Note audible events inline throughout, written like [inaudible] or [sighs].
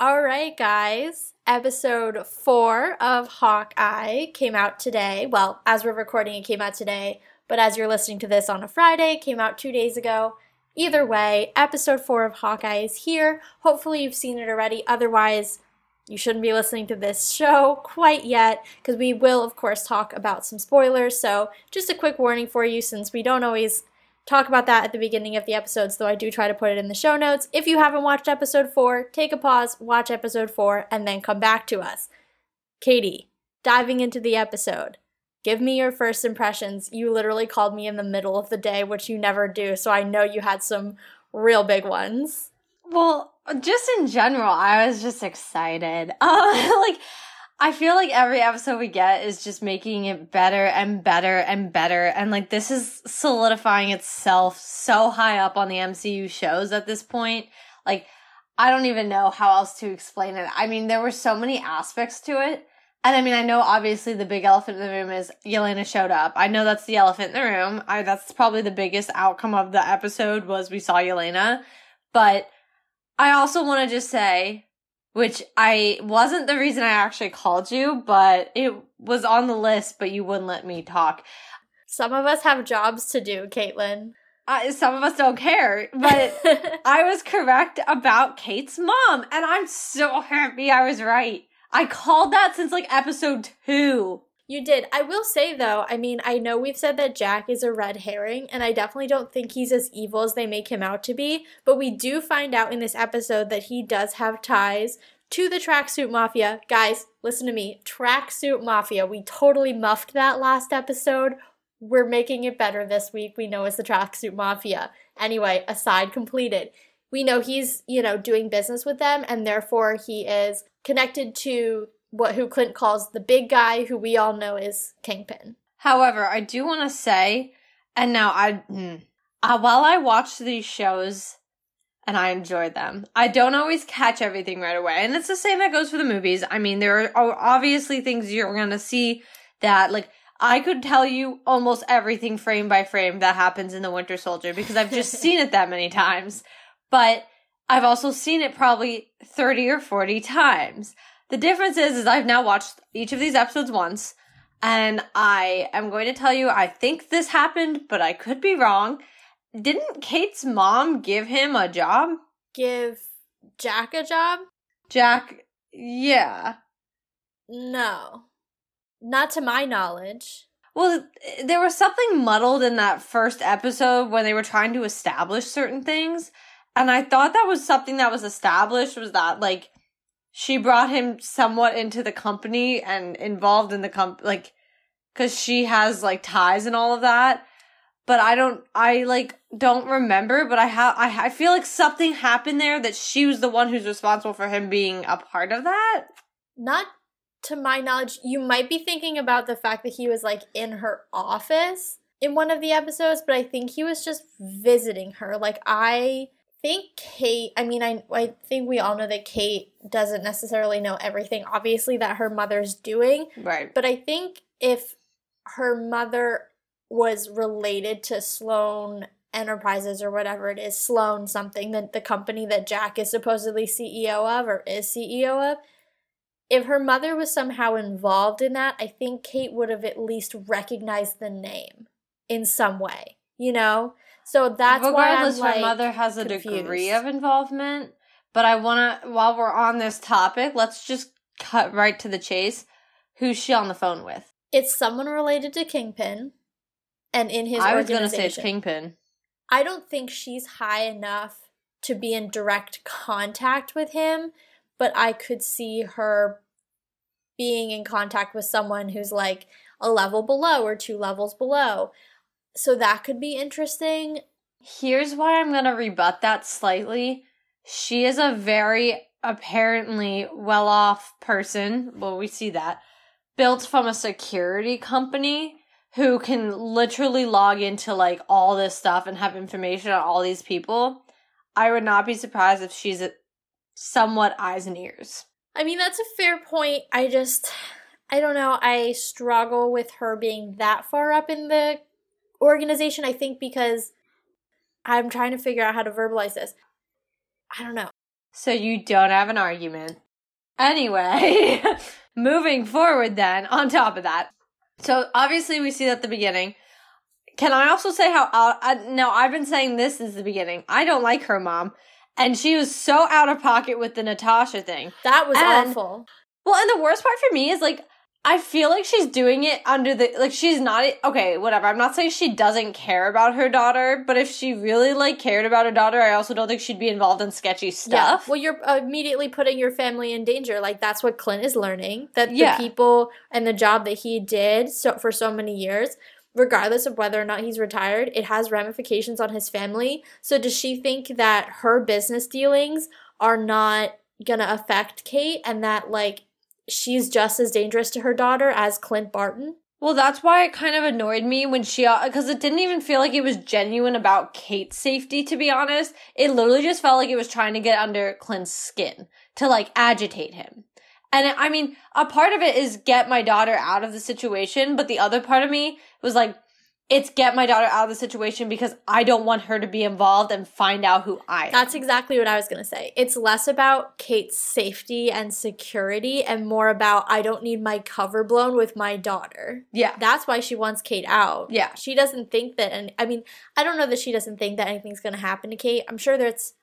All right, guys. Episode four of Hawkeye came out today. Well, as we're recording, it came out today, but as you're listening to this on a Friday, it came out two days ago. Either way, episode four of Hawkeye is here. Hopefully, you've seen it already. Otherwise, you shouldn't be listening to this show quite yet because we will, of course, talk about some spoilers. So, just a quick warning for you since we don't always talk about that at the beginning of the episodes, though I do try to put it in the show notes. If you haven't watched episode four, take a pause, watch episode four, and then come back to us. Katie, diving into the episode, give me your first impressions. You literally called me in the middle of the day, which you never do, so I know you had some real big ones. Well, just in general, I was just excited. Uh, [laughs] like, I feel like every episode we get is just making it better and better and better. And like this is solidifying itself so high up on the MCU shows at this point. Like, I don't even know how else to explain it. I mean, there were so many aspects to it. And I mean, I know obviously the big elephant in the room is Yelena showed up. I know that's the elephant in the room. I, that's probably the biggest outcome of the episode was we saw Yelena. But I also want to just say which I wasn't the reason I actually called you, but it was on the list, but you wouldn't let me talk. Some of us have jobs to do, Caitlin. Uh, some of us don't care, but [laughs] I was correct about Kate's mom, and I'm so happy I was right. I called that since like episode two. You did. I will say though, I mean, I know we've said that Jack is a red herring, and I definitely don't think he's as evil as they make him out to be, but we do find out in this episode that he does have ties to the tracksuit mafia. Guys, listen to me. Tracksuit mafia. We totally muffed that last episode. We're making it better this week. We know it's the tracksuit mafia. Anyway, aside completed. We know he's, you know, doing business with them and therefore he is connected to what who Clint calls the big guy, who we all know is Kingpin. However, I do want to say, and now I, mm, uh, while I watch these shows and I enjoy them, I don't always catch everything right away, and it's the same that goes for the movies. I mean, there are obviously things you're gonna see that like. I could tell you almost everything frame by frame that happens in the Winter Soldier because I've just [laughs] seen it that many times. But I've also seen it probably 30 or 40 times. The difference is, is I've now watched each of these episodes once, and I am going to tell you I think this happened, but I could be wrong. Didn't Kate's mom give him a job? Give Jack a job? Jack, yeah. No. Not to my knowledge. Well, there was something muddled in that first episode when they were trying to establish certain things. And I thought that was something that was established was that, like, she brought him somewhat into the company and involved in the comp like because she has like ties and all of that. But i don't i like don't remember but i have I, I feel like something happened there that she was the one who's responsible for him being a part of that. Not to my knowledge you might be thinking about the fact that he was like in her office in one of the episodes but i think he was just visiting her. Like i think Kate, I mean, I, I think we all know that Kate doesn't necessarily know everything, obviously, that her mother's doing. Right. But I think if her mother was related to Sloan Enterprises or whatever it is, Sloan something, the, the company that Jack is supposedly CEO of or is CEO of, if her mother was somehow involved in that, I think Kate would have at least recognized the name in some way, you know? So that's regardless, why her like, mother has a confused. degree of involvement. But I want to, while we're on this topic, let's just cut right to the chase. Who's she on the phone with? It's someone related to Kingpin, and in his I was going to say it's Kingpin. I don't think she's high enough to be in direct contact with him, but I could see her being in contact with someone who's like a level below or two levels below. So that could be interesting. Here's why I'm going to rebut that slightly. She is a very apparently well off person. Well, we see that built from a security company who can literally log into like all this stuff and have information on all these people. I would not be surprised if she's somewhat eyes and ears. I mean, that's a fair point. I just, I don't know. I struggle with her being that far up in the organization. I think because I'm trying to figure out how to verbalize this. I don't know. So you don't have an argument. Anyway, [laughs] moving forward then, on top of that. So obviously we see that at the beginning. Can I also say how out, uh, now I've been saying this since the beginning. I don't like her mom. And she was so out of pocket with the Natasha thing. That was And- awful. Well, and the worst part for me is like I feel like she's doing it under the like she's not okay, whatever. I'm not saying she doesn't care about her daughter, but if she really like cared about her daughter, I also don't think she'd be involved in sketchy stuff. Yeah. Well, you're uh, immediately putting your family in danger. Like that's what Clint is learning. That Yeah. the people and the job that he did so for so many years, regardless of whether or not he's retired, it has ramifications on his family. So does she think that her business dealings are not gonna affect Kate and that like she's just as dangerous to her daughter as Clint Barton? Well, that's why it kind of annoyed me when she, uh, because it didn't even feel like it was genuine about Kate's safety, to be honest. It literally just felt like it was trying to get under Clint's skin to like agitate him. And I mean, a part of it is get my daughter out of the situation, but the other part of me was like, it's get my daughter out of the situation because I don't want her to be involved and find out who I am. That's exactly what I was going to say. It's less about Kate's safety and security and more about I don't need my cover blown with my daughter. yeah. That's why she wants Kate out. Yeah. She doesn't think that, and I mean, I don't know that she doesn't think that anything's going to happen to Kate. I'm sure that's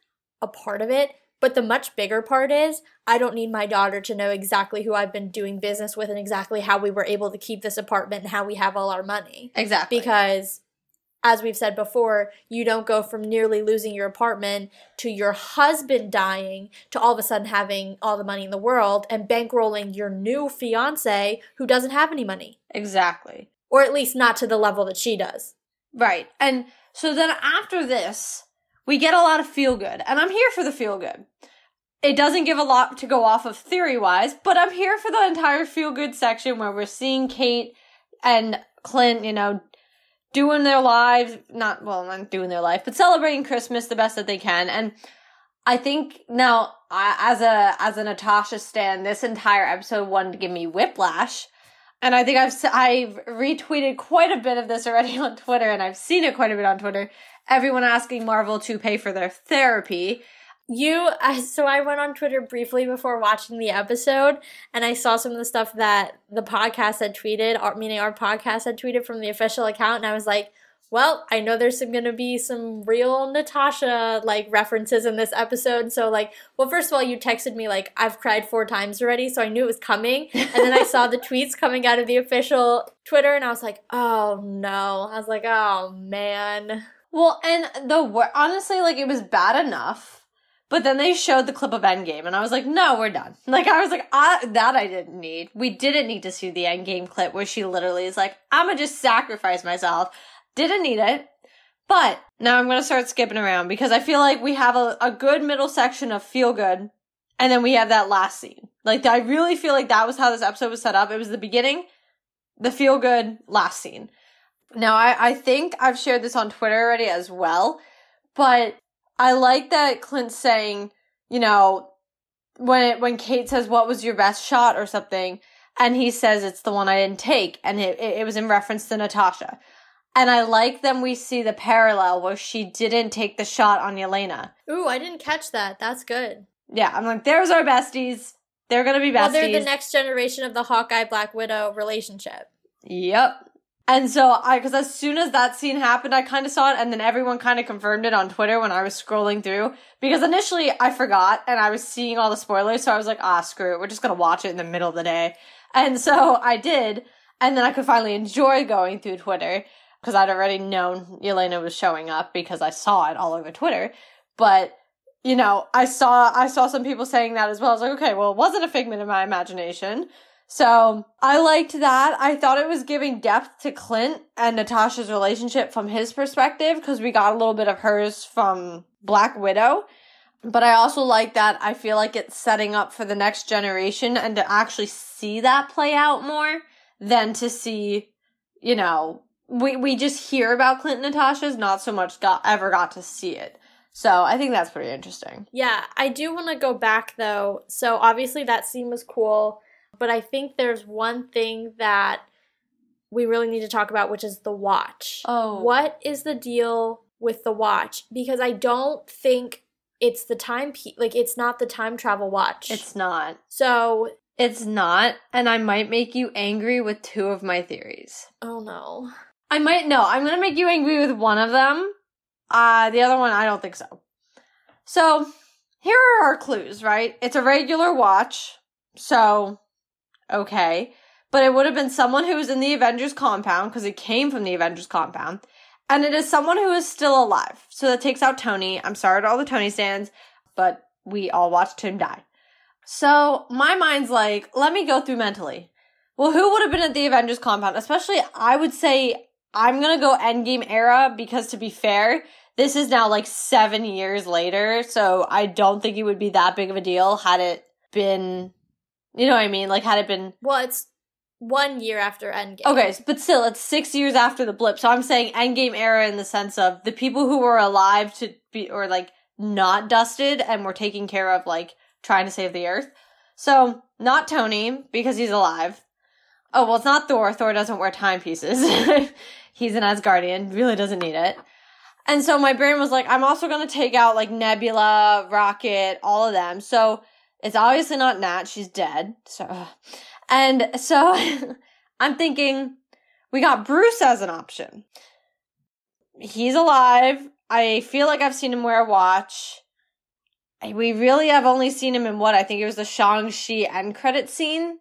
a part of it. But the much bigger part is I don't need my daughter to know exactly who I've been doing business with and exactly how we were able to keep this apartment and how we have all our money. Exactly. Because, as we've said before, you don't go from nearly losing your apartment to your husband dying to all of a sudden having all the money in the world and bankrolling your new fiance who doesn't have any money. exactly. Or at least not to the level that she does. Right. And so then after this, we get a lot of feel good. And I'm here for the feel good. It doesn't give a lot to go off of theory wise, but I'm here for the entire feel good section where we're seeing Kate and Clint, you know, doing their lives, not, well, not doing their life, but celebrating Christmas the best that they can. And I think now, as a, as a Natasha stan, this entire episode wanted to give me whiplash. And I think I've I've retweeted quite a bit of this already [laughs] on Twitter, and I've seen it quite a bit on Twitter. Everyone asking Marvel to pay for their therapy. You, I, so I went on Twitter briefly before watching the episode, and I saw some of the stuff that the podcast had tweeted, our, meaning our podcast had tweeted from the official account, and I was like, well, I know there's some gonna be some real Natasha like references in this episode. So like, well, first of all, you texted me like I've cried four times already, so I knew it was coming. And then I saw the [laughs] tweets coming out of the official Twitter, and I was like, oh no. I was like, oh man. Well, and the honestly, like it was bad enough, but then they showed the clip of Endgame, and I was like, no, we're done. [laughs] Like I was like, I, that I didn't need. We didn't need to see the Endgame clip where she literally is like, I'm gonna just sacrifice myself. Didn't need it. But now I'm gonna start skipping around because I feel like we have a, a good middle section of feel good, and then we have that last scene. Like I really feel like that was how this episode was set up. It was the beginning, the feel good, last scene. Now I, I think I've shared this on Twitter already as well, but I like that Clint's saying, you know, when when Kate says what was your best shot or something, and he says it's the one I didn't take, and it, it, was in reference to Natasha. And I like then we see the parallel where she didn't take the shot on Yelena. Ooh, I didn't catch that. That's good. Yeah, I'm like, there's our besties. They're gonna be besties. Well, they're the next generation of the Hawkeye Black Widow relationship. Yep. And so I, because as soon as that scene happened, I kind of saw it, and then everyone kind of confirmed it on Twitter when I was scrolling through. Because initially I forgot, and I was seeing all the spoilers, so I was like, ah, screw it, we're just gonna watch it in the middle of the day. And so I did, and then I could finally enjoy going through Twitter because I'd already known Yelena was showing up because I saw it all over Twitter. But you know, I saw I saw some people saying that as well. I was like, okay, well, it wasn't a figment of my imagination. So I liked that. I thought it was giving depth to Clint and Natasha's relationship from his perspective because we got a little bit of hers from Black Widow. But I also like that I feel like it's setting up for the next generation and to actually see that play out more than to see, you know, we we just hear about Clint and Natasha's, not so much got ever got to see it. So I think that's pretty interesting. Yeah, I do want to go back though. So obviously that scene was cool, but I think there's one thing that we really need to talk about, which is the watch. Oh. What is the deal with the watch? Because I don't think it's the time pe- like it's not the time travel watch. It's not. so It's not, and I might make you angry with two of my theories. oh no. I might no, I'm gonna make you angry with one of them. Uh the other one I don't think so. So here are our clues, right? It's a regular watch, so okay. But it would have been someone who was in the Avengers compound, because it came from the Avengers compound. And it is someone who is still alive. So that takes out Tony. I'm sorry to all the Tony stands, but we all watched him die. So my mind's like, let me go through mentally. Well, who would have been at the Avengers compound? Especially, I would say I'm gonna go Endgame era because to be fair, this is now like seven years later, so I don't think it would be that big of a deal had it been, you know what I mean? Like had it been Well, it's one year after Endgame. Okay, but still, it's six years after the blip. So I'm saying Endgame era in the sense of the people who were alive to be, or like not dusted and were taking care of, like trying to save the earth. So not Tony because he's alive. Oh well, it's not Thor. Thor doesn't wear timepieces. [laughs] he's an Asgardian. Really doesn't need it. And so my brain was like, I'm also gonna take out like Nebula, Rocket, all of them. So it's obviously not Nat. She's dead. So. And so [laughs] I'm thinking we got Bruce as an option. He's alive. I feel like I've seen him wear a watch. We really have only seen him in what I think it was the Shang-Chi end credit scene.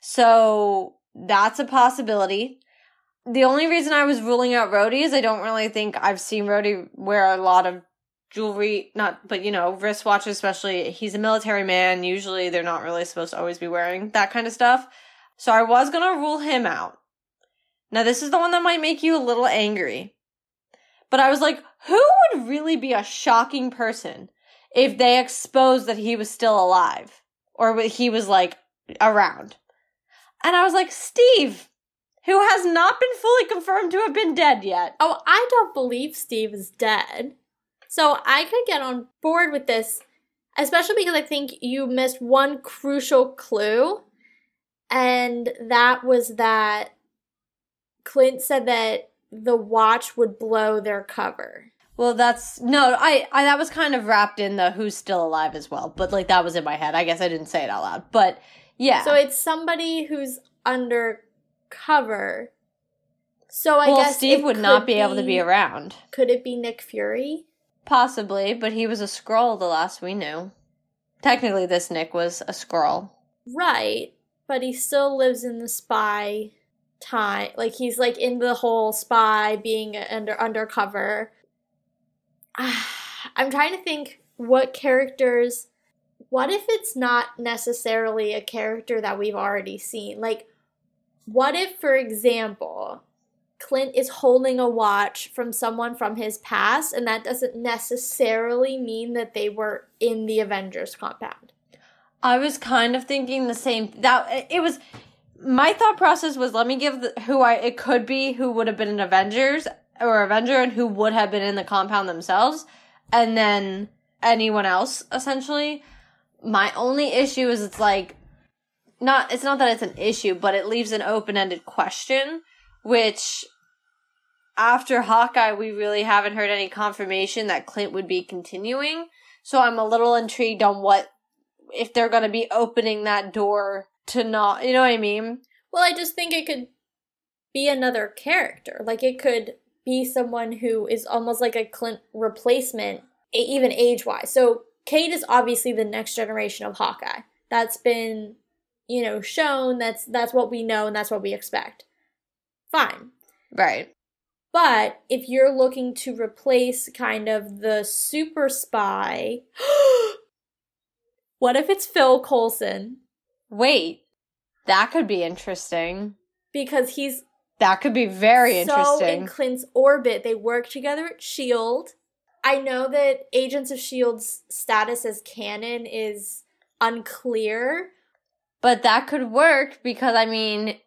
So that's a possibility. The only reason I was ruling out Rhodey is I don't really think I've seen Rhodey wear a lot of jewelry, not, but you know, wristwatches, especially. He's a military man. Usually they're not really supposed to always be wearing that kind of stuff. So I was gonna rule him out. Now this is the one that might make you a little angry. But I was like, who would really be a shocking person if they exposed that he was still alive? Or he was like around? And I was like, Steve, who has not been fully confirmed to have been dead yet. Oh, I don't believe Steve is dead. So I could get on board with this, especially because I think you missed one crucial clue, and that was that Clint said that the watch would blow their cover. Well, that's no, I, I that was kind of wrapped in the who's still alive as well, but like that was in my head. I guess I didn't say it out loud, but yeah. So it's somebody who's undercover. So I well, guess Steve it would not could be able to be around. Could it be Nick Fury? Possibly, but he was a Skrull the last we knew. Technically, this Nick was a Skrull. Right, but he still lives in the spy time. Like he's like in the whole spy being under undercover. [sighs] I'm trying to think what characters what if it's not necessarily a character that we've already seen? Like what if for example, Clint is holding a watch from someone from his past and that doesn't necessarily mean that they were in the Avengers compound? I was kind of thinking the same. That it was my thought process was let me give the, who I it could be who would have been an Avengers or Avenger and who would have been in the compound themselves, and then anyone else essentially. My only issue is it's like not it's not that it's an issue, but it leaves an open ended question, which after Hawkeye we really haven't heard any confirmation that Clint would be continuing. So I'm a little intrigued on what if they're going to be opening that door to not, you know what I mean? Well, I just think it could be another character. Like it could be someone who is almost like a Clint replacement, even age wise. So Kate is obviously the next generation of Hawkeye. That's been, you know, shown. That's that's what we know and that's what we expect. Fine. Right. But if you're looking to replace kind of the super spy, [gasps] what if it's Phil Coulson? Wait. That could be interesting. Because he's That could be very interesting. so in Clint's orbit. They work together at Shield. I know that Agents of S.H.I.E.L.D.'s status as canon is unclear. But that could work because, I mean,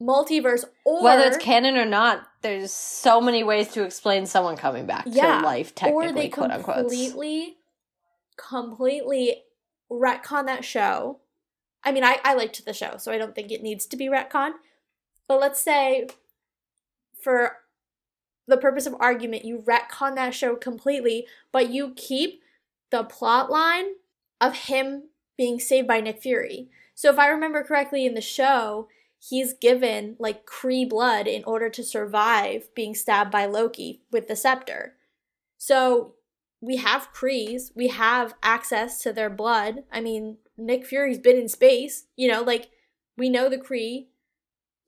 multiverse or whether it's canon or not, there's so many ways to explain someone coming back yeah, to life, technically, or they quote unquote. completely, completely retcon that show. I mean, I, I liked the show, so I don't think it needs to be retcon. But let's say, for the purpose of argument, you retcon that show completely, but you keep the plot line of him being saved by Nick Fury. So if I remember correctly in the show, he's given like Kree blood in order to survive being stabbed by Loki with the scepter. So we have Krees, we have access to their blood. I mean, Nick Fury's been in space, you know, like we know the Kree.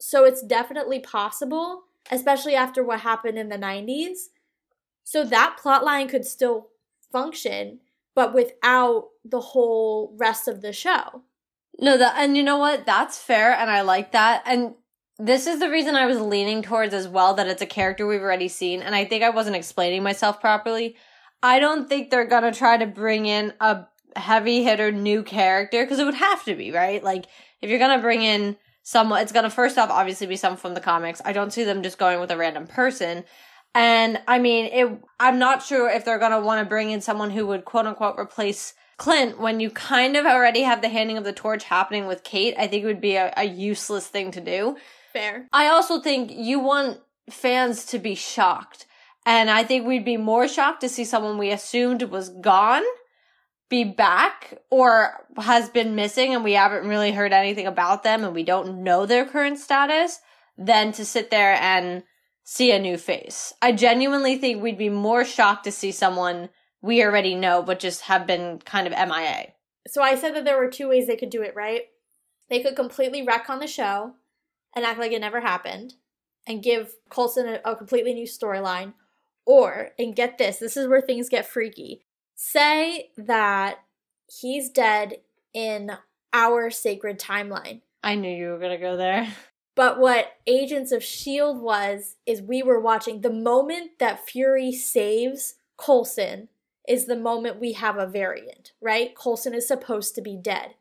So it's definitely possible, especially after what happened in the 90s. So that plot line could still function, but without the whole rest of the show. No, that and you know what? That's fair and I like that. And this is the reason I was leaning towards as well that it's a character we've already seen and I think I wasn't explaining myself properly. I don't think they're going to try to bring in a heavy hitter new character because it would have to be, right? Like if you're going to bring in someone it's going to first off obviously be someone from the comics. I don't see them just going with a random person. And I mean, it I'm not sure if they're going to want to bring in someone who would quote unquote replace Clint, when you kind of already have the handing of the torch happening with Kate, I think it would be a, a useless thing to do. Fair. I also think you want fans to be shocked. And I think we'd be more shocked to see someone we assumed was gone be back or has been missing and we haven't really heard anything about them and we don't know their current status than to sit there and see a new face. I genuinely think we'd be more shocked to see someone we already know, but just have been kind of MIA. So I said that there were two ways they could do it, right? They could completely retcon the show and act like it never happened and give Coulson a, a completely new storyline. Or, and get this, this is where things get freaky. Say that he's dead in our sacred timeline. I knew you were going to go there. But what Agents of S.H.I.E.L.D. was, is we were watching the moment that Fury saves Coulson is the moment we have a variant, right? Coulson is supposed to be dead.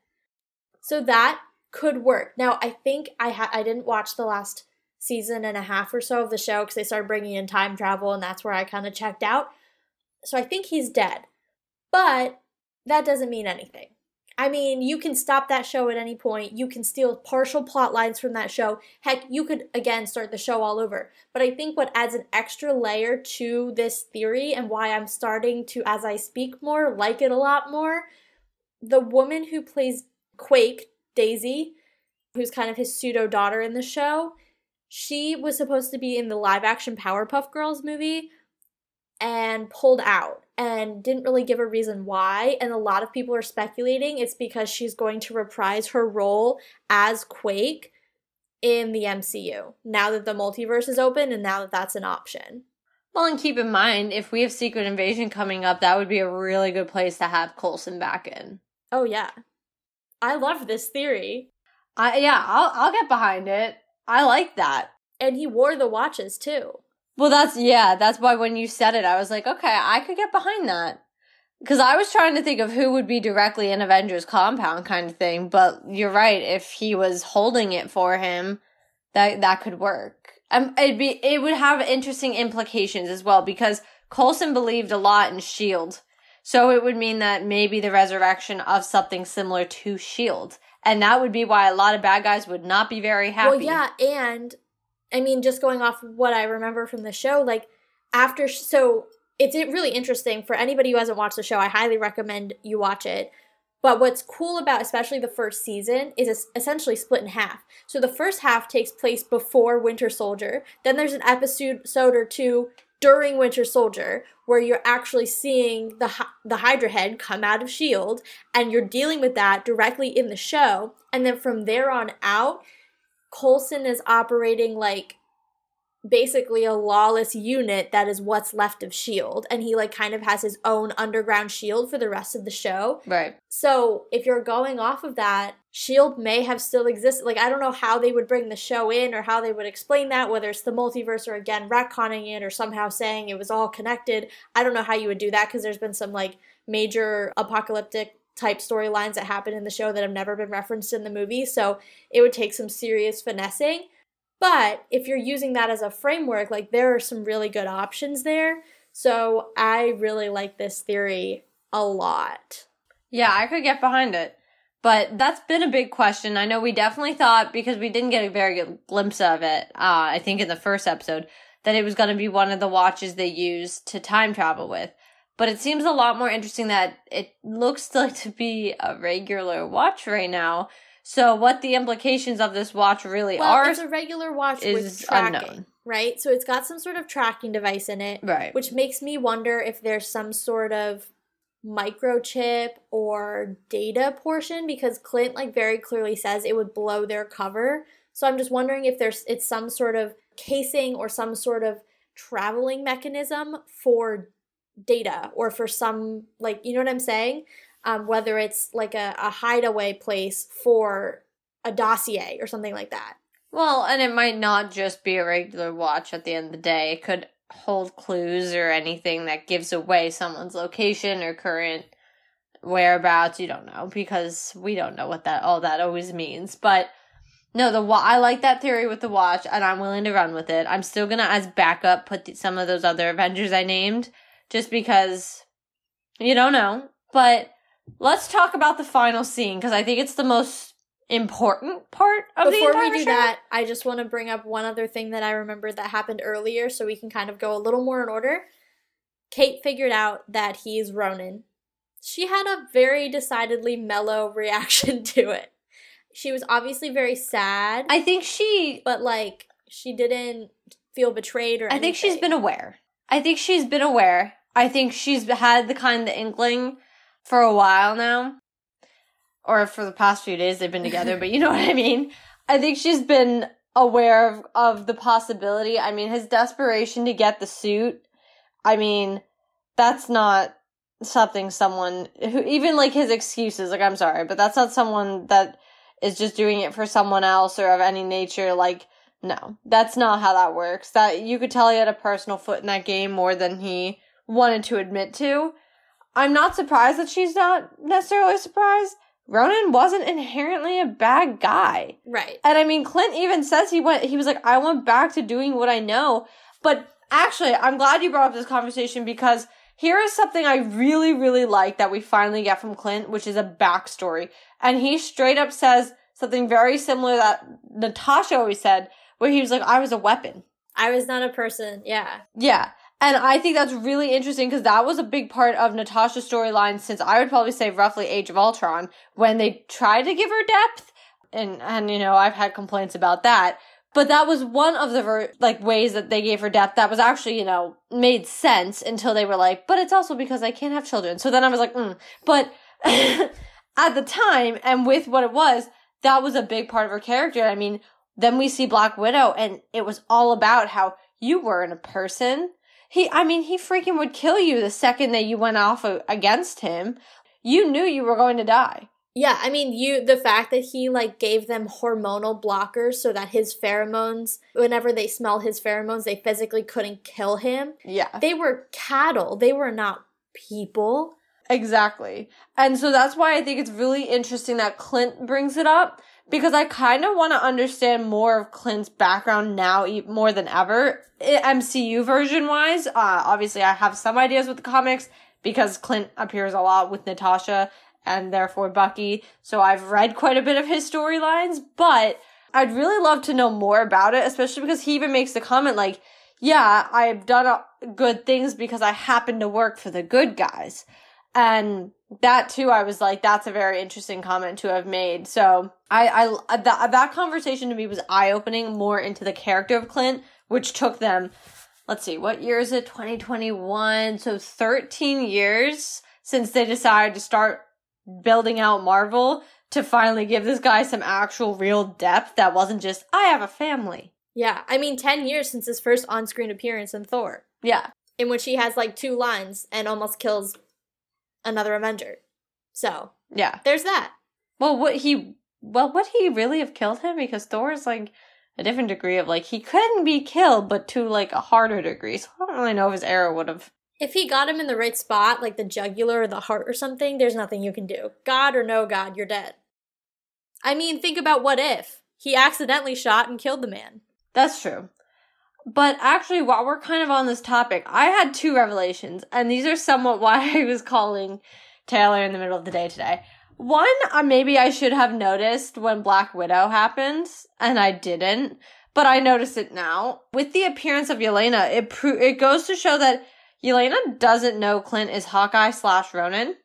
So that could work. Now, I think I ha- I didn't watch the last season and a half or so of the show because they started bringing in time travel, and that's where I kind of checked out. So I think he's dead. But that doesn't mean anything. I mean, you can stop that show at any point. You can steal partial plot lines from that show. Heck, you could again start the show all over. But I think what adds an extra layer to this theory and why I'm starting to, as I speak more, like it a lot more the woman who plays Quake, Daisy, who's kind of his pseudo daughter in the show, she was supposed to be in the live action Powerpuff Girls movie and pulled out and didn't really give a reason why. And a lot of people are speculating it's because she's going to reprise her role as Quake in the MCU now that the multiverse is open and now that that's an option. Well, and keep in mind, if we have Secret Invasion coming up, that would be a really good place to have Coulson back in. Oh yeah, I love this theory. I yeah, I'll I'll get behind it. I like that. And he wore the watches too. Well, that's yeah. That's why when you said it, I was like, okay, I could get behind that. Because I was trying to think of who would be directly in Avengers compound kind of thing, but you're right. If he was holding it for him, that that could work. Um, it'd be it would have interesting implications as well because Coulson believed a lot in Shield, so it would mean that maybe the resurrection of something similar to Shield, and that would be why a lot of bad guys would not be very happy. Well, yeah, and I mean, just going off what I remember from the show, like after, so it's really interesting for anybody who hasn't watched the show. I highly recommend you watch it. But what's cool about especially the first season is essentially split in half. So the first half takes place before Winter Soldier. Then there's an episode or two during Winter Soldier where you're actually seeing the the Hydra head come out of Shield and you're dealing with that directly in the show. And then from there on out, Coulson is operating like basically a lawless unit that is what's left of shield and he like kind of has his own underground shield for the rest of the show right so if you're going off of that Shield may have still existed. Like I don't know how they would bring the show in or how they would explain that, whether it's the multiverse or again retconning it or somehow saying it was all connected. I don't know how you would do that because there's been some like major apocalyptic type storylines that happen in the show that have never been referenced in the movie. So it would take some serious finessing. But if you're using that as a framework, like there are some really good options there. So I really like this theory a lot. Yeah, I could get behind it. But that's been a big question. I know we definitely thought, because we didn't get a very good glimpse of it, uh, I think in the first episode, that it was going to be one of the watches they use to time travel with. But it seems a lot more interesting that it looks [laughs] like to be a regular watch right now. So what the implications of this watch really well, are it's a regular watch with tracking, unknown. right? So it's got some sort of tracking device in it, right? Which makes me wonder if there's some sort of microchip or data portion because Clint like very clearly says it would blow their cover. So I'm just wondering if there's it's some sort of casing or some sort of traveling mechanism for data or for some like you know what I'm saying? Um, whether it's like a, a hideaway place for a dossier or something like that. Well, and it might not just be a regular watch at the end of the day. It could hold clues or anything that gives away someone's location or current whereabouts. You don't know because we don't know what that all that always means. But no, the I like that theory with the watch, and I'm willing to run with it. I'm still gonna, as backup, put the, some of those other Avengers I named, just because you don't know. But let's talk about the final scene because I think it's the most important part of Before the we do show. that, I just want to bring up one other thing that I remembered that happened earlier so we can kind of go a little more in order. Kate figured out that he's Ronin. She had a very decidedly mellow [laughs] reaction to it. She was obviously very sad. I think she but like she didn't feel betrayed or anything. I think she's been aware. I think she's been aware. I think she's had the kind of inkling for a while now or for the past few days they've been together, but you know what I mean? I think she's been aware of, of the possibility. I mean, his desperation to get the suit, I mean, that's not something someone who, even like his excuses, like, I'm sorry, but that's not someone that is just doing it for someone else or of any nature. Like, no, that's not how that works. That you could tell he had a personal foot in that game more than he wanted to admit to. I'm not surprised that she's not necessarily surprised Ronin wasn't inherently a bad guy. Right. And I mean, Clint even says he went, he was like, I went back to doing what I know. But actually, I'm glad you brought up this conversation because here is something I really, really like that we finally get from Clint, which is a backstory. And he straight up says something very similar that Natasha always said, where he was like, I was a weapon. I was not a person. Yeah. Yeah. And I think that's really interesting because that was a big part of Natasha's storyline since I would probably say roughly Age of Ultron when they tried to give her depth. And, and, you know, I've had complaints about that. But that was one of the ver- like ways that they gave her depth that was actually, you know, made sense until they were like, but it's also because I can't have children. So then I was like, mm. but [laughs] at the time and with what it was, that was a big part of her character. I mean, then we see Black Widow and it was all about how you weren't a person he, I mean, he freaking would kill you the second that you went off against him. You knew you were going to die. Yeah, I mean, you the fact that he like gave them hormonal blockers so that his pheromones, whenever they smell his pheromones, they physically couldn't kill him. Yeah. They were cattle. They were not people. Exactly. And so that's why I think it's really interesting that Clint brings it up because I kind of want to understand more of Clint's background now more than ever. MCU version wise, uh, obviously I have some ideas with the comics because Clint appears a lot with Natasha and therefore Bucky. So I've read quite a bit of his storylines, but I'd really love to know more about it, especially because he even makes the comment like, yeah, I've done good things because I happen to work for the good guys. And that too, I was like, that's a very interesting comment to have made. So I, I, that, that conversation to me was eye opening more into the character of Clint, which took them, let's see, what year is it? 2021. So 13 years since they decided to start building out Marvel to finally give this guy some actual real depth that wasn't just, I have a family. Yeah. I mean, 10 years since his first on screen appearance in Thor. Yeah. In which he has like two lines and almost kills another Avenger. So yeah, there's that. Well, what he well, would he really have killed him? Because Thor is like a different degree of like he couldn't be killed, but to like a harder degree. So I don't really know if his arrow would have. If he got him in the right spot, like the jugular or the heart or something, there's nothing you can do. God or no God, you're dead. I mean, think about what if he accidentally shot and killed the man. That's true. But actually, while we're kind of on this topic, I had two revelations, and these are somewhat [laughs] why I was calling Taylor in the middle of the day today. One, uh, maybe I should have noticed when Black Widow happened, and I didn't, but I notice it now. With the appearance of Yelena, it pro- it goes to show that Yelena doesn't know Clint is Hawkeye slash Ronin.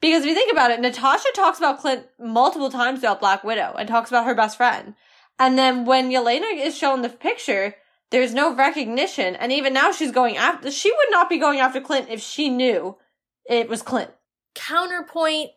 Because if you think about it, Natasha talks about Clint multiple times about Black Widow and talks about her best friend. And then when Yelena is shown the picture, there's no recognition. And even now she's going after, she would not be going after Clint if she knew it was Clint. Counterpoint,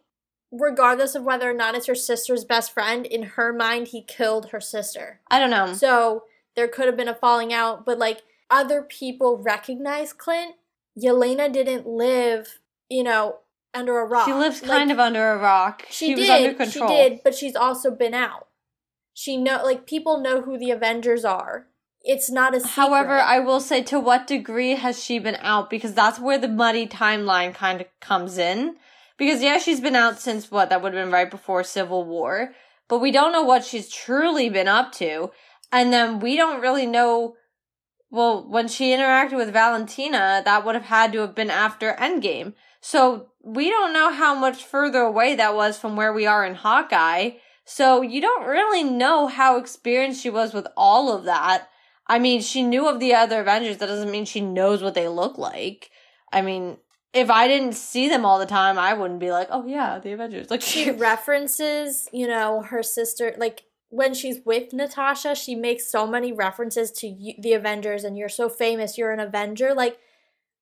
regardless of whether or not it's her sister's best friend, in her mind, he killed her sister. I don't know. So there could have been a falling out, but like other people recognize Clint. Yelena didn't live, you know, under a rock. She lives Like, kind of under a rock. She, She, did. was under control. She did, but she's also been out. She know like people know who the Avengers are. It's not a secret. However, I will say to what degree has she been out? Because that's where the muddy timeline kind of comes in. Because yeah, she's been out since what? That would have been right before Civil War. But we don't know what she's truly been up to. And then we don't really know, well, when she interacted with Valentina, that would have had to have been after Endgame. So we don't know how much further away that was from where we are in Hawkeye. So you don't really know how experienced she was with all of that. I mean, she knew of the other Avengers. That doesn't mean she knows what they look like. I mean, if I didn't see them all the time, I wouldn't be like, oh yeah, the Avengers. Like she [laughs] references, you know, her sister. Like when she's with Natasha, she makes so many references to you, the Avengers, and you're so famous, you're an Avenger. Like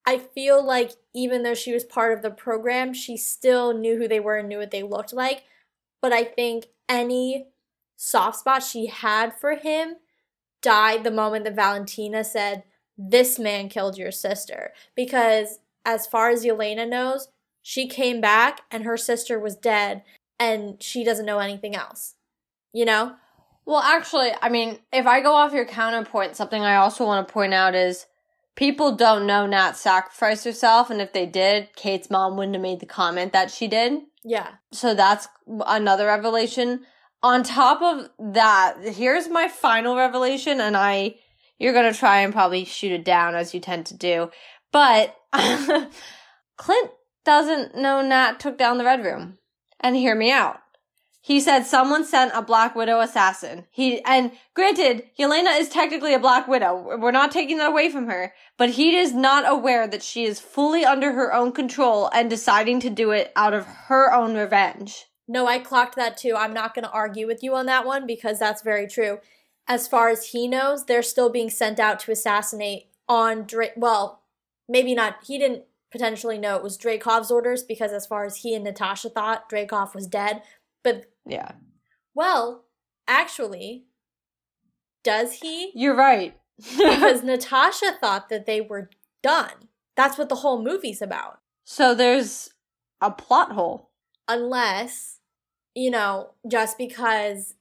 I feel like even though she was part of the program, she still knew who they were and knew what they looked like. But I think any soft spot she had for him died the moment that Valentina said, This man killed your sister. Because as far as Yelena knows, she came back and her sister was dead and she doesn't know anything else. You know? well, actually, I mean, if I go off your counterpoint, something I also want to point out is people don't know Nat sacrificed herself, and if they did, Kate's mom wouldn't have made the comment that she did. Yeah. So that's another revelation. On top of that, here's my final revelation, and I, you're gonna try and probably shoot it down as you tend to do. But [laughs] Clint doesn't know Nat took down the Red Room. And hear me out. He said someone sent a Black Widow assassin. He, and granted, Yelena is technically a Black Widow. We're not taking that away from her. But he is not aware that she is fully under her own control and deciding to do it out of her own revenge. No, I clocked that too. I'm not going to argue with you on that one because that's very true. As far as he knows, they're still being sent out to assassinate on Drake. Well, maybe not. He didn't potentially know it was Dreykov's orders because, as far as he and Natasha thought, Dreykov was dead. But, Yeah. well, actually, does he? You're right. Because [laughs] Natasha thought that they were done. That's what the whole movie's about. so there's a plot hole. Unless you know just because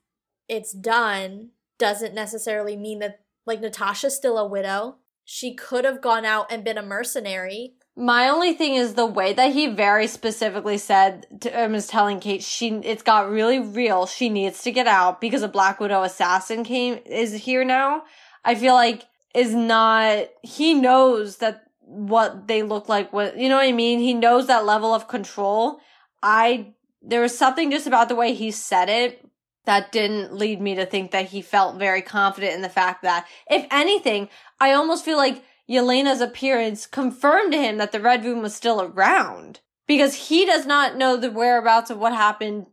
it's done doesn't necessarily mean that like natasha's still a widow she could have gone out and been a mercenary My only thing is the way that he very specifically said to, um, was telling Kate she it's got really real. She needs to get out because a Black Widow assassin came is here now. I feel like is not he knows that what they look like what you know what I mean? He knows that level of control. I there was something just about the way he said it that didn't lead me to think that he felt very confident in the fact that if anything, I almost feel like Yelena's appearance confirmed to him that the Red Room was still around because he does not know the whereabouts of what happened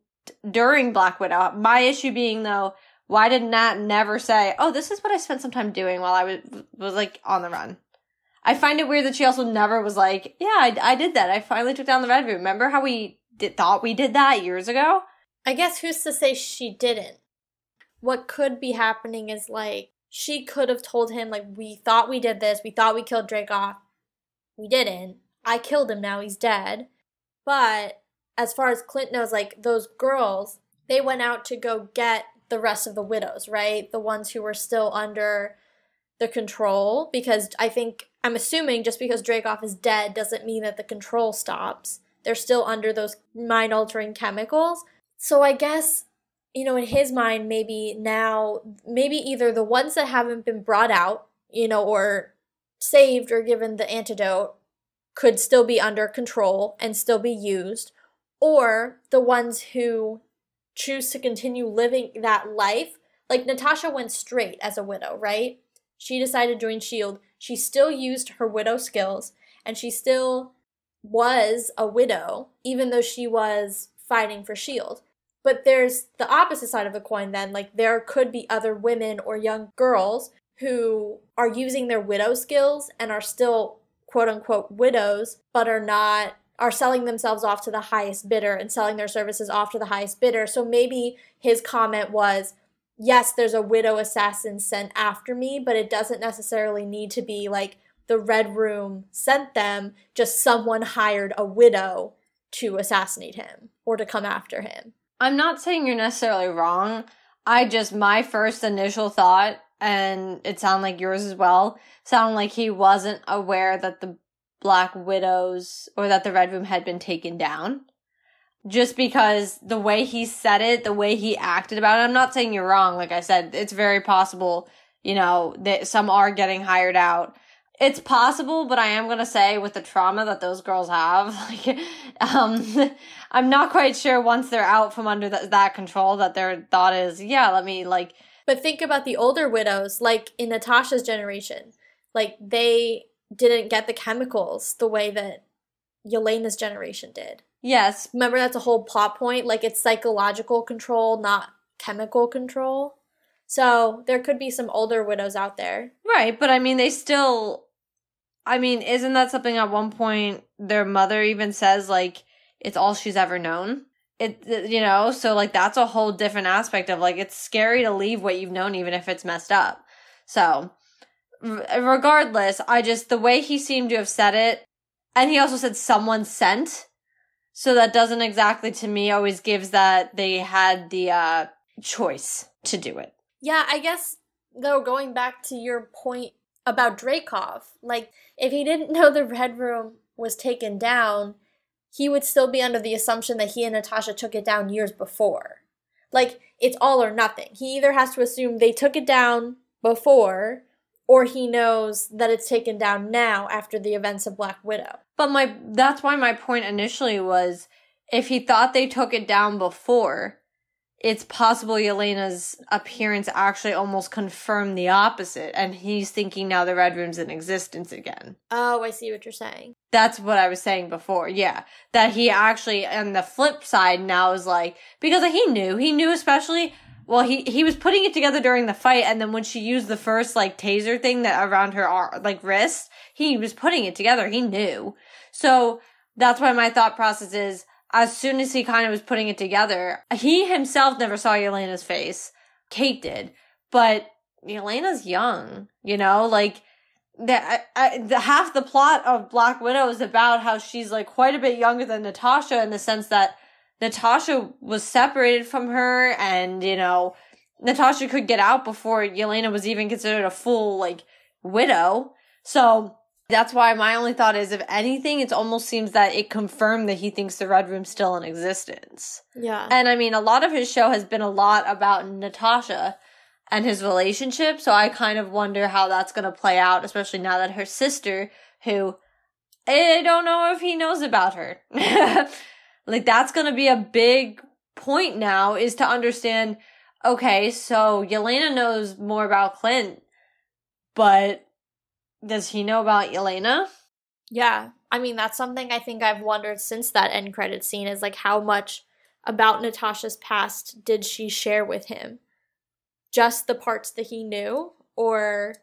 during Black Widow. My issue being though, why did Nat never say, "Oh, this is what I spent some time doing while I was was like on the run"? I find it weird that she also never was like, "Yeah, I, I did that. I finally took down the Red Room." Remember how we did, thought we did that years ago? i guess who's to say she didn't what could be happening is like she could have told him like we thought we did this we thought we killed Dreykov. we didn't i killed him now he's dead but as far as clint knows like those girls they went out to go get the rest of the widows, right? The ones who were still under the control because I think I'm assuming just because Dreykov is dead doesn't mean that the control stops. They're still under those mind altering chemicals. So I guess you know in his mind maybe now maybe either the ones that haven't been brought out, you know, or saved or given the antidote could still be under control and still be used or the ones who choose to continue living that life. Like Natasha went straight as a widow, right? She decided to join S.H.I.E.L.D. She still used her widow skills and she still was a widow, even though she was fighting for S.H.I.E.L.D. But there's the opposite side of the coin then. Like there could be other women or young girls who are using their widow skills and are still quote unquote widows, but are not are selling themselves off to the highest bidder and selling their services off to the highest bidder. So maybe his comment was, yes, there's a widow assassin sent after me, but it doesn't necessarily need to be like the Red Room sent them, just someone hired a widow to assassinate him or to come after him. I'm not saying you're necessarily wrong. I just, my first initial thought, and it sounded like yours as well, sounded like he wasn't aware that the Black Widows or that the Red Room had been taken down. Just because the way he said it, the way he acted about it, I'm not saying you're wrong. Like I said, it's very possible, you know, that some are getting hired out. It's possible, but I am gonna say with the trauma that those girls have, [laughs] like, um, [laughs] I'm not quite sure once they're out from under that control that their thought is, yeah, let me like. But think about the older widows, like in Natasha's generation, like they didn't get the chemicals the way that Yelena's generation did. Yes. Remember, that's a whole plot point. Like, it's psychological control, not chemical control. So, there could be some older widows out there. Right, but I mean, they still. I mean, isn't that something at one point their mother even says, like, it's all she's ever known? It, you know, so like that's a whole different aspect of like it's scary to leave what you've known even if it's messed up. So, regardless, I just, the way he seemed to have said it, and he also said someone sent. So that doesn't exactly to me always gives that they had the uh choice to do it. Yeah, I guess though going back to your point about Dreykov, like if he didn't [laughs] know the red room was taken down, he would still be under the assumption that he and Natasha took it down years before. Like it's all or nothing. He either has to assume they took it down before or he knows that it's taken down now after the events of Black Widow. But my that's why my point initially was if he thought they took it down before, it's possible Yelena's appearance actually almost confirmed the opposite, and he's thinking now the Red Room's in existence again. Oh, I see what you're saying. That's what I was saying before, yeah. That he actually, on the flip side now is like, because he knew, he knew especially well, he he was putting it together during the fight, and then when she used the first like taser thing that around her arm, like wrist, he was putting it together. He knew. So that's why my thought process is: as soon as he kind of was putting it together, he himself never saw Yelena's face. Kate did, but Yelena's young. You know, like the, the half the plot of Black Widow is about how she's like quite a bit younger than Natasha in the sense that Natasha was separated from her and, you know, Natasha could get out before Yelena was even considered a full, like, widow. So that's why my only thought is if anything, it almost seems that it confirmed that he thinks the Red Room's still in existence. Yeah. And I mean, a lot of his show has been a lot about Natasha and his relationship. So I kind of wonder how that's going to play out, especially now that her sister, who I don't know if he knows about her. [laughs] Like that's going to be a big point now is to understand, okay, so Yelena knows more about Clint, but does he know about Yelena? Yeah. I mean, that's something I think I've wondered since that end credit scene is like how much about Natasha's past did she share with him? Just the parts that he knew or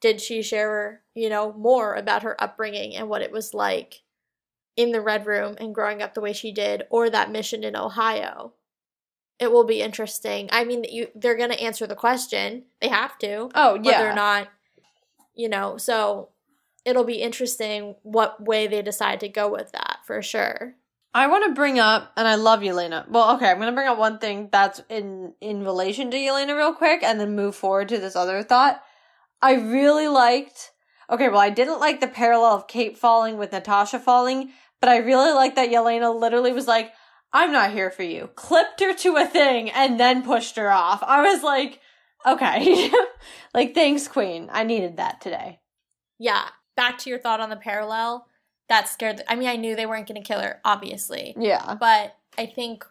did she share, you know, more about her upbringing and what it was like in the Red Room and growing up the way she did, or that mission in Ohio. It will be interesting. I mean, you they're going to answer the question. They have to. Oh, yeah. Whether or not, you know, so it'll be interesting what way they decide to go with that for sure. I want to bring up, and I love Yelena. Well, okay, I'm going to bring up one thing that's in in relation to Yelena real quick, and then move forward to this other thought. I really liked. Okay, well, I didn't like the parallel of Kate falling with Natasha falling, but I really liked that Yelena literally was like, "I'm not here for you," clipped her to a thing, and then pushed her off. I was like, okay, [laughs] like thanks, Queen. I needed that today. Yeah. Back to your thought on the parallel that scared. I mean, I knew they weren't going to kill her, obviously. Yeah. But I think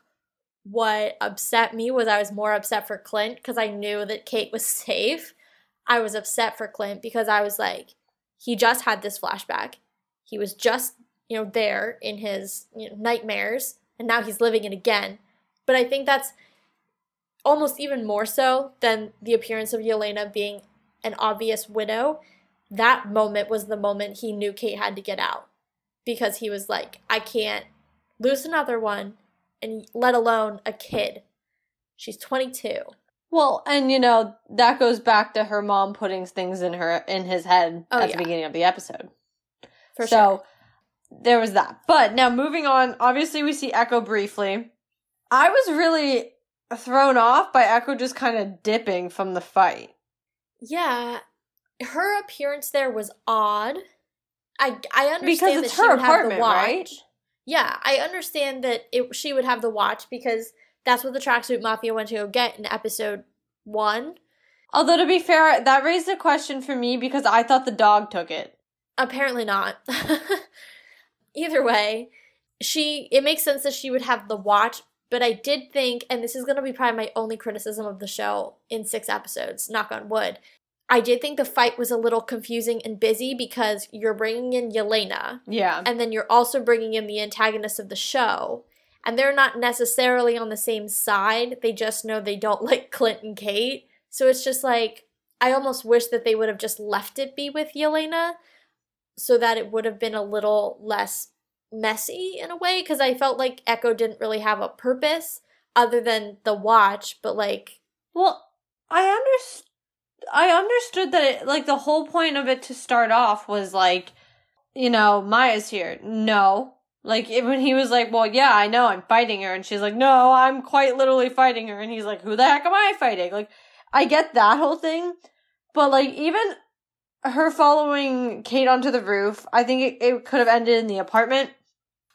what upset me was I was more upset for Clint because I knew that Kate was [laughs] safe. I was upset for Clint because I was like, he just had this flashback. He was just, you know, there in his you know, nightmares, and now he's living it again. But I think that's almost even more so than the appearance of Yelena being an obvious widow. That moment was the moment he knew Kate had to get out because he was like, I can't lose another one, and let alone a kid. She's 22. Well, and you know that goes back to her mom putting things in her in his head Oh, at yeah. the beginning of the episode. For so sure. there was that. But now moving on, obviously we see Echo briefly. I was really thrown off by Echo just kind of dipping from the fight. Yeah, her appearance there was odd. I I understand Because it's that she her would have the apartment, watch. right? Yeah, I understand that it, she would have the watch because that's what the tracksuit mafia went to go get in episode one. Although to be fair, that raised a question for me because I thought the dog took it. Apparently not. [laughs] Either way, she it makes sense that she would have the watch, but I did think, and this is going to be probably my only criticism of the show in six episodes, knock on wood. I did think the fight was a little confusing and busy because you're bringing in Yelena, Yeah. and then you're also bringing in the antagonist of the show, and they're not necessarily on the same side. They just know they don't [laughs] like Clint and Kate. So it's just like, I almost wish that they would have just left it be with Yelena so that it would have been a little less messy in a way because I felt like Echo didn't really have a purpose other than the watch, but like, Well, I underst- I understood that it like the whole point of it to start off was like, you know, Maya's here. No. Like it- when he was like, "Well, yeah, I know I'm fighting her." And she's like, "No, I'm quite literally fighting her." And he's like, "Who the heck am I fighting?" Like I get that whole thing, but like even her following Kate onto the roof, I think it, it could have ended in the apartment.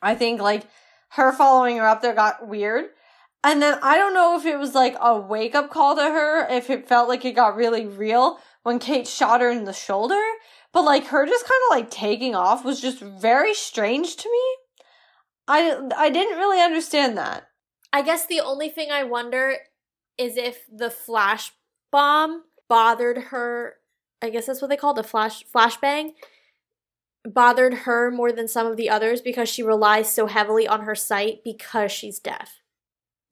I think like her following her up there got weird. And then I don't know if it was like a wake up call to her, if it felt like it got really real when Kate shot her in the shoulder, but like her just kind of like taking off was just very strange to me. I I didn't really understand that. I guess the only thing I wonder is if the flash bomb bothered her. I guess that's what they call it, the flash flashbang. Bothered her more than some of the others because she relies so heavily on her sight because she's deaf.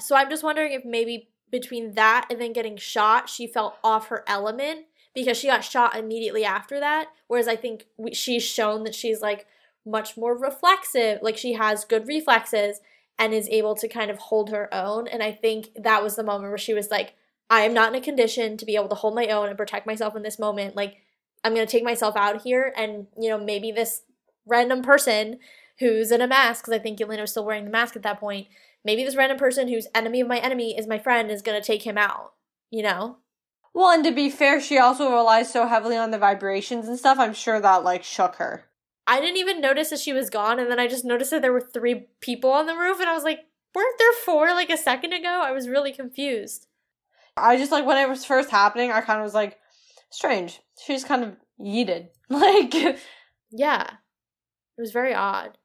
So I'm just wondering if maybe between that and then getting shot, she felt off her element because she got shot immediately after that. Whereas I think she's shown that she's like much more reflexive, like she has good reflexes and is able to kind of hold her own. And I think that was the moment where she was like, I am not in a condition to be able to hold my own and protect myself in this moment. Like, I'm going to take myself out here. And, you know, maybe this random person who's in a mask, because I think Yelena was still wearing the mask at that point, maybe this random person who's enemy of my enemy is my friend is going to take him out, you know? Well, and to be fair, she also relies so heavily on the vibrations and stuff. I'm sure that like shook her. I didn't even notice that she was gone. And then I just noticed that there were three people on the roof. And I was like, weren't there four like a second ago? I was really confused. I just like when it was first happening, I kind of was like, strange. She just kind of yeeted. [laughs] Like, Yeah. It was very odd.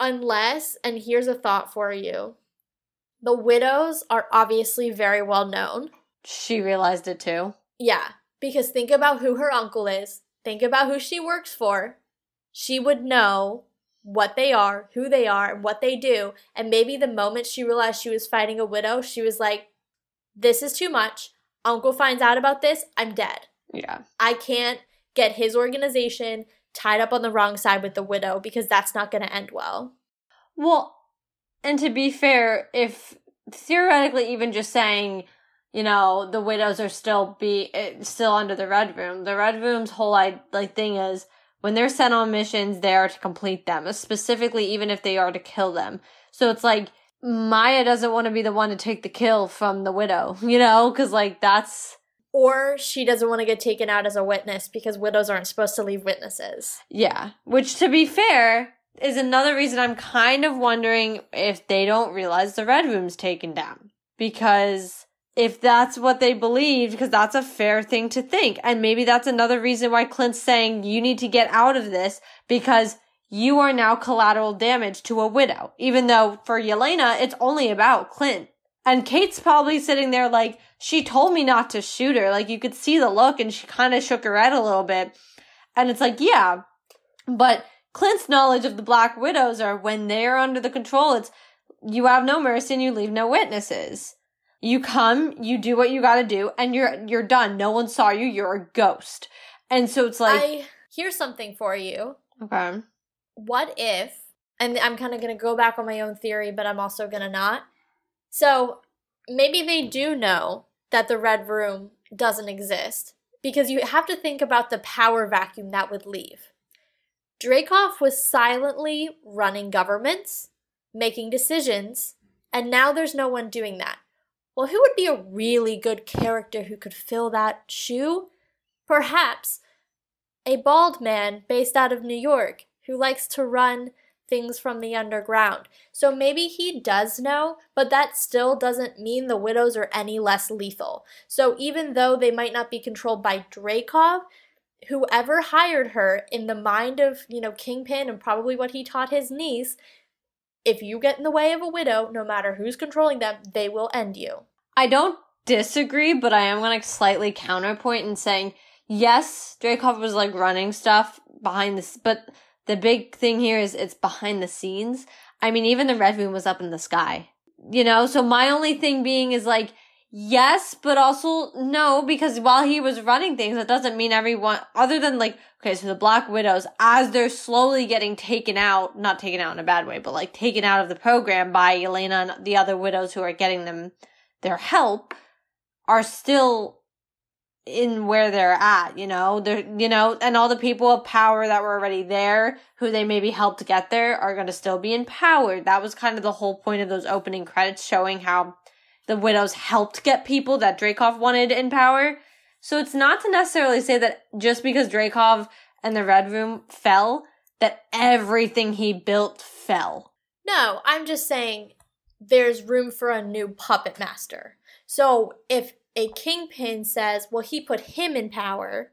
Unless, and here's a thought for you the widows are obviously very well known. she realized it too. Yeah, because think about who her uncle is, think about who she works for. She would know what they are, who they are, and what they do. And maybe the moment she realized she was fighting a widow, she was like, This is too much. Uncle finds out about this, I'm dead. Yeah. I can't get his organization tied up on the wrong side with the widow because that's not going to end well. Well, and to be fair, if theoretically even just saying, you know, the widows are still be eh, still under the red room, the red room's whole like thing is when they're sent on missions, they are to complete them, specifically, even if they are to kill them. So it's like, Maya doesn't want to be the one to take the kill from the widow, [laughs] you know? Because, like, that's. Or she doesn't want to get taken out as a witness because widows aren't supposed to leave witnesses. Yeah. Which, to be fair, is another reason I'm kind of wondering if they don't realize the Red Room's taken down. Because if that's what they believed, because that's a fair thing to think. And maybe that's another reason why Clint's saying you need to get out of this because you are now collateral damage to a widow. Even though for Yelena, it's only about Clint. And Kate's probably sitting there like, she told me not to shoot her. Like you could see the look and she kind of shook her head a little bit. And it's like, yeah, but Clint's knowledge of the Black Widows are when they're under the control, it's you have no mercy and you leave no witnesses. You come, you do what you got to do, and you're you're done. No one saw you. You're a ghost. And so it's like I here's something for you. okay, What if and I'm kind of going to go back on my own theory, but I'm also going to not. So, maybe they do know that the red room doesn't exist because you have to think about the power vacuum that would leave. Dreykov was silently running governments, making decisions, and now there's no one doing that. Well, who would be a really good character who could fill that shoe? Perhaps a bald man based out of New York who likes to run things from the underground. So maybe he does know, but that still doesn't mean the widows are any less lethal. So even though they might not be controlled by Dreykov, whoever hired her in the mind of, you know, Kingpin and probably what he taught his niece, if you get in the way of a widow, no matter who's controlling them, they will end you. I don't disagree, but I am going to slightly counterpoint in saying yes, Dreykov was like running stuff behind this, but the big thing here is it's behind the scenes. I mean, even the Red Room was up in the sky, you know? So my only thing being is like, yes, but also no, because while he was running things, that doesn't mean everyone, other than like, okay, so the Black Widows, as they're slowly getting taken out, not taken out in a bad way, but like taken out of the program by Yelena and the other widows who are getting them their help, are still in where they're at, you know, they're, you know, and all the people of power that were already there, who they maybe helped get there, are going to still be empowered. That was kind of the whole point of those opening credits showing how the widows helped get people that Dreykov wanted in power. So it's not to necessarily say that just because Dreykov and the Red Room fell, that everything he built fell. No, I'm just saying there's room for a new puppet master. So if a kingpin says, well, he put him in power,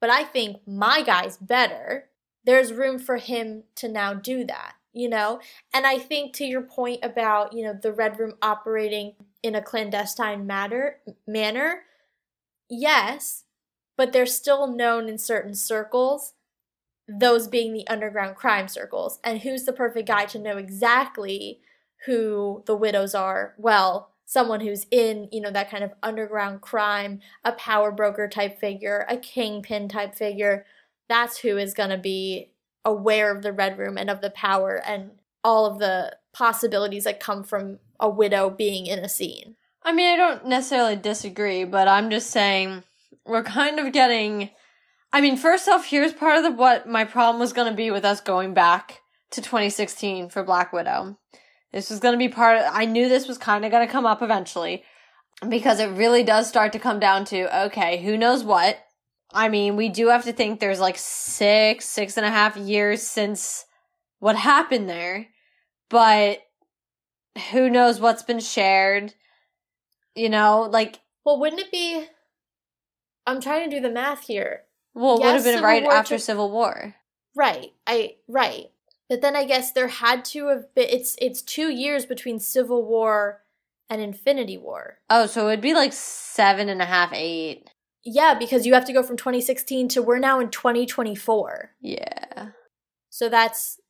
but I think my guy's better, there's room for him to now do that, you know? And I think to your point about, you know, the Red Room operating in a clandestine matter, manner, yes, but they're still known in certain circles, those being the underground crime circles. And who's the perfect guy to know exactly who the widows are? Well, someone who's in, you know, that kind of underground crime, a power broker type figure, a kingpin type figure. That's who is going to be aware of the Red Room and of the power and all of the possibilities that come from a widow being in a scene. I mean, I don't necessarily disagree, but I'm just saying we're kind of getting. I mean, first off, here's part of the, what my problem was going to be with us going back to 2016 for Black Widow. This was going to be part of, I knew this was kind of going to come up eventually because it really does start to come down to, okay, who knows what? I mean, we do have to think there's like six, six and a half years since what happened there, but who knows what's been shared? You know, like, Well, wouldn't it be? I'm trying to do the math here. well, it would have been Civil right War after Civil War. Right. I right. But then I guess there had to have been it's it's 2 years between Civil War and Infinity War. Oh, so it'd be like seven and a half, eight. Yeah, because you have to go from 2016 to we're now in 2024. Yeah. So that's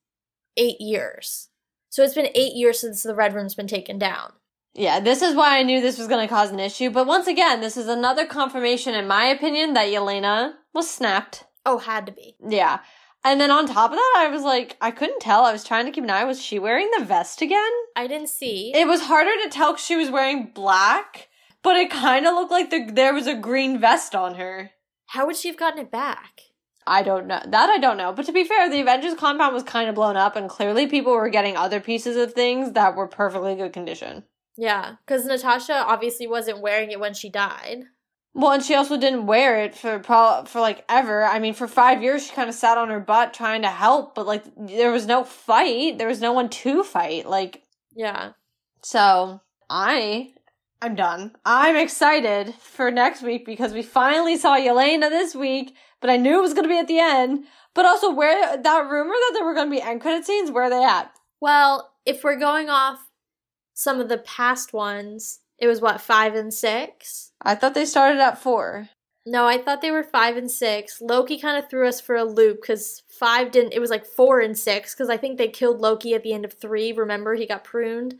8 years. So it's been 8 years since the Red Room's been taken down. Yeah, this is why I knew this was going to cause an issue. But once again, this is another confirmation, in my opinion, that Yelena was snapped. Oh, had to be. Yeah. And then on top of that, I was like, I couldn't tell. I was trying to keep an eye. Was she wearing the vest again? I didn't see. It was harder to tell because she was wearing black, but it kind of looked like the, there was a green vest on her. How would she have gotten it back? I don't know. That I don't know. But to be fair, the Avengers compound was kind of blown up, and clearly people were getting other pieces of things that were perfectly good condition. Yeah, because Natasha obviously wasn't wearing it when she died. Well, and she also didn't wear it for pro- for like ever. I mean, for five years she kind of sat on her butt trying to help, but like there was no fight. There was no one to fight. Like Yeah. so, I I'm done. I'm excited for next week because we finally saw Yelena this week, but I knew it was going to be at the end. But also, where that rumor that there were going to be end credit scenes, where are they at? Well, if we're going off some of the past ones, it was what, five and six? I thought they started at four. No, I thought they were five and six. Loki kind of threw us for a loop because five didn't, it was like four and six because I think they killed Loki at the end of three. Remember, he got pruned.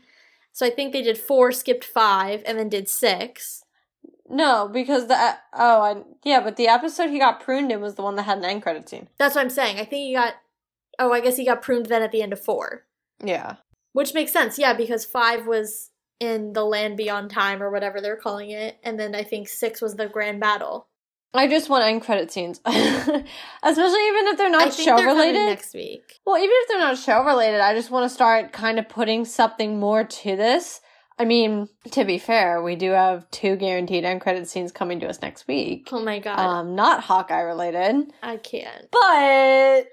So I think they did four, skipped five, and then did six. No, because the uh, oh, I, yeah, but the episode he got pruned in was the one that had an end credit scene. That's what I'm saying. I think he got, oh, I guess he got pruned then at the end of four. Yeah. Which makes sense, yeah, because five was in the land beyond time or whatever they're calling it, and then I think six was the grand battle. I just want end credit scenes, [laughs] especially even if they're I not think show they're related. next week. Well, even if they're not show related, I just want to start kind of putting something more to this. I mean, to be fair, we do have two guaranteed end credit scenes coming to us next week. Oh my god, Um, not Hawkeye related, I can't. but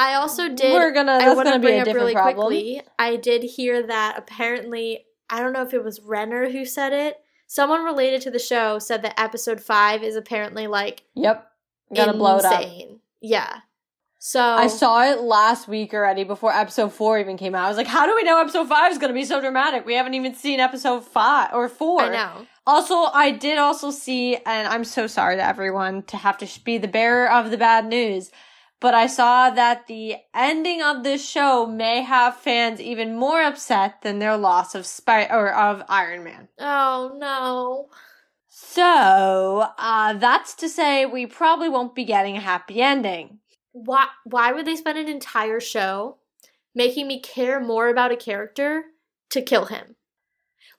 I also did. we're gonna. I That's to gonna be bring a up different really problem. quickly. I did hear that apparently, I don't know if it was Renner who said it. Someone related to the show said that episode five is apparently like Yep, gonna blow it up. Yeah. So I saw it last week already before episode four even came out. I was like, how do we know episode five is to be so dramatic? We haven't even seen episode five or four. I know. Also, I did also see, and I'm so sorry to everyone to have to be the bearer of the bad news, but I saw that the ending of this show may have fans even more upset than their loss of Spy or of Iron Man. Oh no. So, uh, that's to say we probably won't be getting a happy ending. Why why would they spend an entire show making me care more about a character to kill him?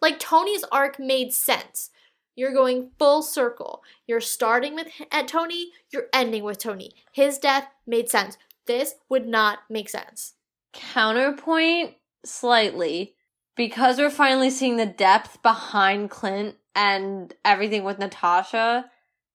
Like Tony's arc made sense. You're going full circle. You're starting with at Tony, you're ending with Tony. His death made sense. This would not make sense. counterpoint slightly because we're finally seeing the depth behind Clint and everything with Natasha.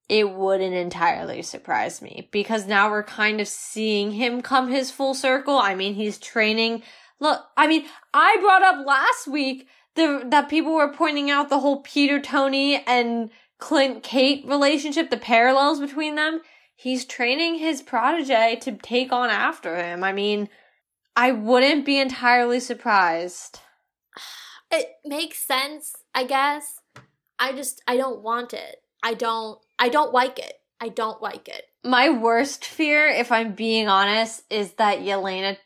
It wouldn't entirely surprise me because now we're kind of seeing him come his full circle. I mean, he's training. Look, I mean, I brought up last week the that people were pointing out the whole Peter Tony and Clint Kate relationship, the parallels between them. He's training his protege to take on after him. I mean, I wouldn't be entirely surprised. It makes sense, I guess. I just I don't want it. I don't I don't like it. I don't like it. My worst fear, if I'm being honest, is that Yelena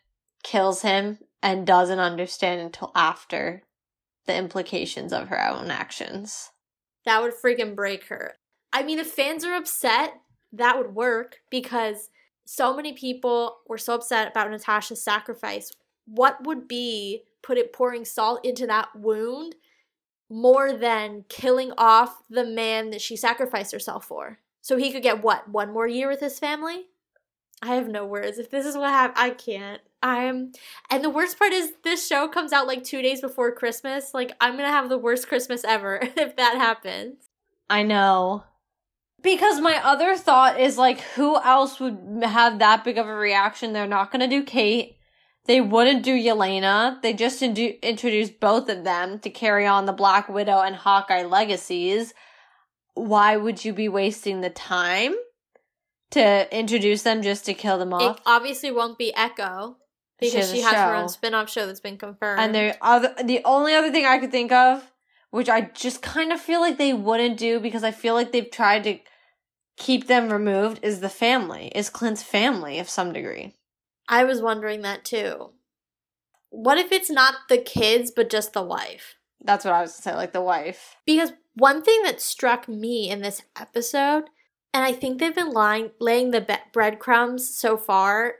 kills him and doesn't understand until after the implications of her own actions. That would freaking break her. I mean, if fans are upset, that would work because so many people were so upset about Natasha's sacrifice. What would be put it pouring salt into that wound more than killing off the man that she sacrificed herself for? So he could get what, one more year with his family? I have no words. If this is what happened, I can't. I'm and the worst part is this show comes out like 2 days before Christmas. Like I'm going to have the worst Christmas ever [laughs] if that happens. I know. Because my other thought is like, who else would have that big of a reaction? They're not gonna do Kate. They wouldn't do Yelena. They just indu- introduced both of them to carry on the Black Widow and Hawkeye legacies. Why would you be wasting the time to introduce them just to kill them It off? obviously won't be Echo She because has she has her own spin-off show that's been confirmed. And other the only other thing I could think of, which I just kind of feel like they wouldn't do because I feel like they've tried to keep them removed, is the family, is Clint's family of some degree. I was wondering that too. What if it's not the kids but just the wife? That's what I was gonna say, like the wife. Because one thing that struck me in this episode, and I think they've been lying, laying the be- breadcrumbs so far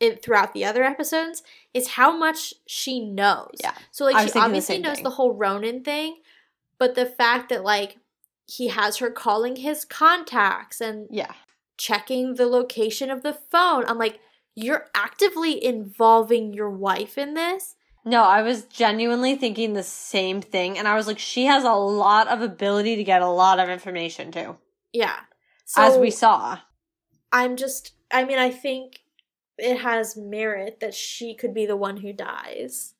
it, throughout the other episodes, is how much she knows. Yeah. So like she thinking the obviously knows thing. the whole Ronin thing, but the fact that like he has her calling his contacts and Yeah. checking the location of the phone. I'm like, you're actively involving your wife in this. No, I was genuinely thinking the same thing. And I was like, she has a lot of ability to get a lot of information too. Yeah. So as we saw. I'm just, I mean, I think it has merit that she could be the one who dies.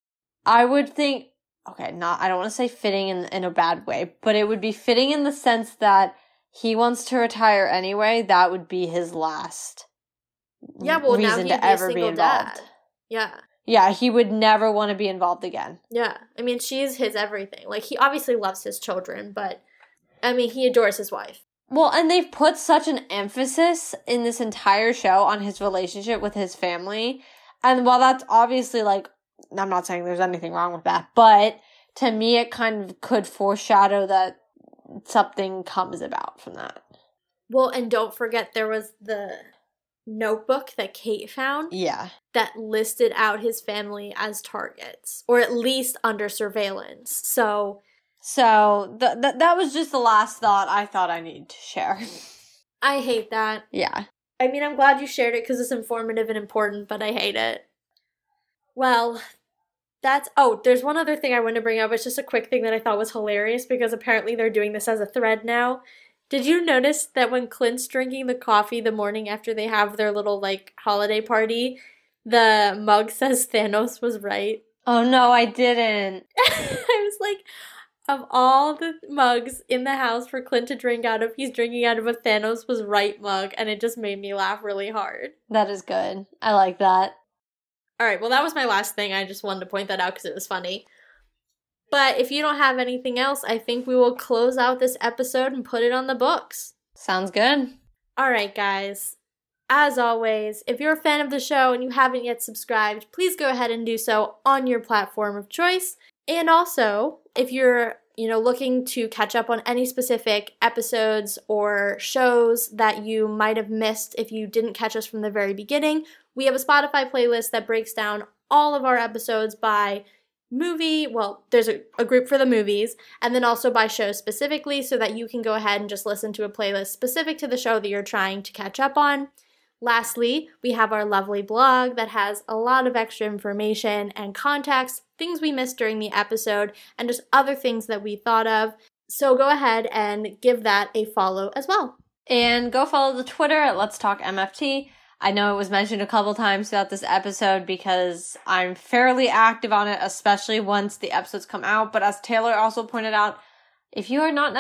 I would think, okay, not, I don't want to say fitting in, in a bad way, but it would be fitting in the sense that he wants to retire anyway. That would be his last yeah, well, reason to ever be involved. Dad. Yeah. Yeah, he would never want to be involved again. Yeah. I mean, she's his everything. Like, he obviously loves his children, but I mean, he adores his wife. Well, and they've put such an emphasis in this entire show on his relationship with his family. And while that's obviously like, I'm not saying there's anything wrong with that, but to me, it kind of could foreshadow that something comes about from that. Well, and don't forget there was the notebook that Kate found. Yeah. That listed out his family as targets, or at least under surveillance. So. So th-, th- that was just the last thought I thought I needed to share. [laughs] I hate that. Yeah. I mean, I'm glad you shared it because it's informative and important, but I hate it. Well, that's oh, there's one other thing I wanted to bring up. It's just a quick thing that I thought was hilarious because apparently they're doing this as a thread now. Did you notice that when Clint's drinking the coffee the morning after they have their little like holiday party, the mug says Thanos was right? Oh no, I didn't. [laughs] I was like, of all the mugs in the house for Clint to drink out of, he's drinking out of a Thanos was right mug, and it just made me laugh really hard. That is good. I like that. All right, well, that was my last thing. I just wanted to point that out because it was funny. But if you don't have anything else, I think we will close out this episode and put it on the books. Sounds good. All right, guys. As always, if you're a fan of the show and you haven't yet subscribed, please go ahead and do so on your platform of choice. And also, if you're, you know, looking to catch up on any specific episodes or shows that you might have missed if you didn't catch us from the very beginning, we have a Spotify playlist that breaks down all of our episodes by movie. Well, there's a, a, group for the movies, and then also by show specifically, so that you can go ahead and just listen to a playlist specific to the show that you're trying to catch up on. Lastly, we have our lovely blog that has a lot of extra information and context, things we missed during the episode, and just other things that we thought of. So go ahead and give that a follow as well. And go follow the Twitter at Let's Talk MFT. I know it was mentioned a couple times throughout this episode because I'm fairly active on it, especially once the episodes come out. But as Taylor also pointed out, if you are not,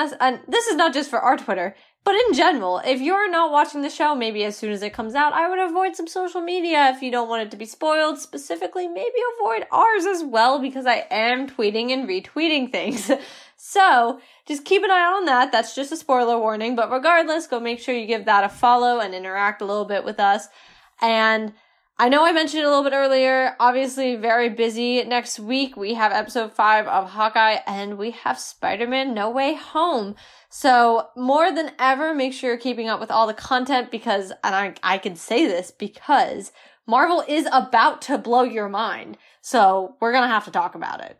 this is not just for our Twitter, but in general, if you're not watching the show, maybe as soon as it comes out, I would avoid some social media if you don't want it to be spoiled. Specifically, maybe avoid ours as well because I am tweeting and retweeting things. [laughs] so just keep an eye on that. That's just a spoiler warning. But regardless, go make sure you give that a follow and interact a little bit with us. And I know I mentioned a little bit earlier. Obviously, very busy next week. We have episode five of Hawkeye and we have Spider Man No Way Home. So, more than ever, make sure you're keeping up with all the content because, and I, I can say this because Marvel is about to blow your mind. So, we're gonna have to talk about it.